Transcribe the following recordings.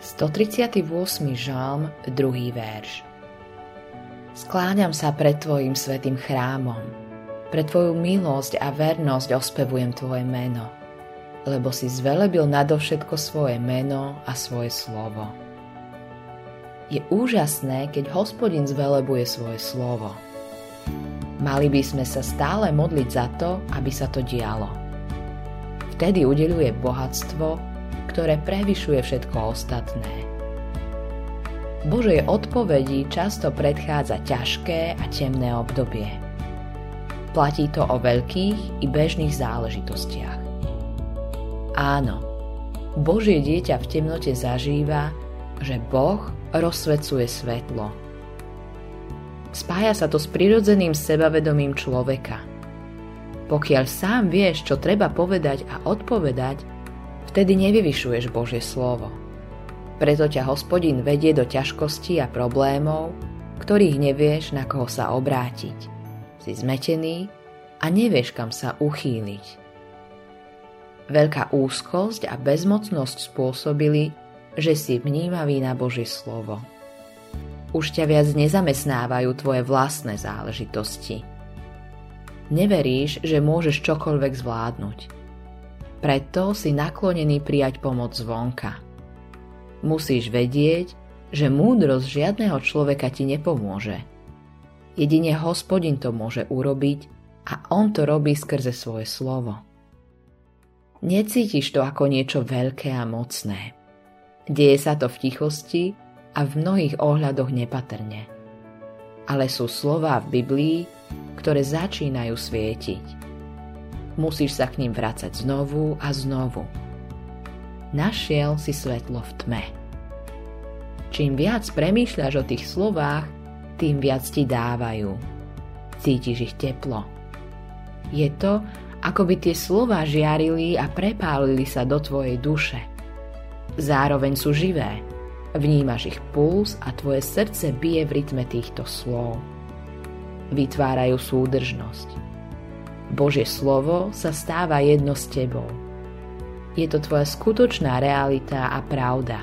138. žalm, 2. verš. Skláňam sa pred Tvojim svetým chrámom. Pre Tvoju milosť a vernosť ospevujem Tvoje meno, lebo si zvelebil nadovšetko svoje meno a svoje slovo. Je úžasné, keď hospodin zvelebuje svoje slovo. Mali by sme sa stále modliť za to, aby sa to dialo. Vtedy udeluje bohatstvo, ktoré prevyšuje všetko ostatné. Božej odpovedi často predchádza ťažké a temné obdobie. Platí to o veľkých i bežných záležitostiach. Áno, Božie dieťa v temnote zažíva, že Boh rozsvecuje svetlo. Spája sa to s prirodzeným sebavedomím človeka. Pokiaľ sám vieš, čo treba povedať a odpovedať, vtedy nevyvyšuješ Božie slovo. Preto ťa hospodin vedie do ťažkostí a problémov, ktorých nevieš, na koho sa obrátiť. Si zmetený a nevieš, kam sa uchýliť. Veľká úzkosť a bezmocnosť spôsobili, že si vnímavý na Božie slovo. Už ťa viac nezamestnávajú tvoje vlastné záležitosti. Neveríš, že môžeš čokoľvek zvládnuť – preto si naklonený prijať pomoc zvonka. Musíš vedieť, že múdrosť žiadneho človeka ti nepomôže. Jedine hospodin to môže urobiť a on to robí skrze svoje slovo. Necítiš to ako niečo veľké a mocné. Deje sa to v tichosti a v mnohých ohľadoch nepatrne. Ale sú slová v Biblii, ktoré začínajú svietiť musíš sa k ním vrácať znovu a znovu. Našiel si svetlo v tme. Čím viac premýšľaš o tých slovách, tým viac ti dávajú. Cítiš ich teplo. Je to, ako by tie slova žiarili a prepálili sa do tvojej duše. Zároveň sú živé. Vnímaš ich puls a tvoje srdce bije v rytme týchto slov. Vytvárajú súdržnosť Božie slovo sa stáva jedno s tebou. Je to tvoja skutočná realita a pravda.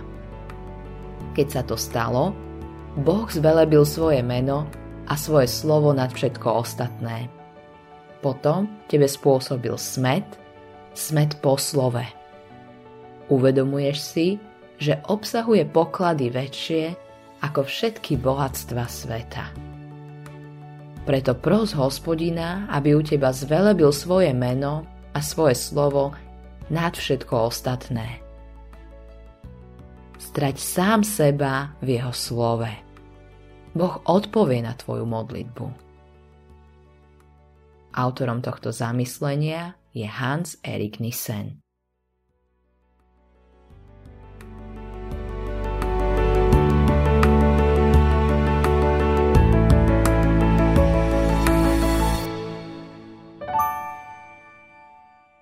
Keď sa to stalo, Boh zvelebil svoje meno a svoje slovo nad všetko ostatné. Potom tebe spôsobil smet, smet po slove. Uvedomuješ si, že obsahuje poklady väčšie ako všetky bohatstva sveta. Preto pros hospodina, aby u teba zvelebil svoje meno a svoje slovo nad všetko ostatné. Strať sám seba v jeho slove. Boh odpovie na tvoju modlitbu. Autorom tohto zamyslenia je Hans Erik Nissen.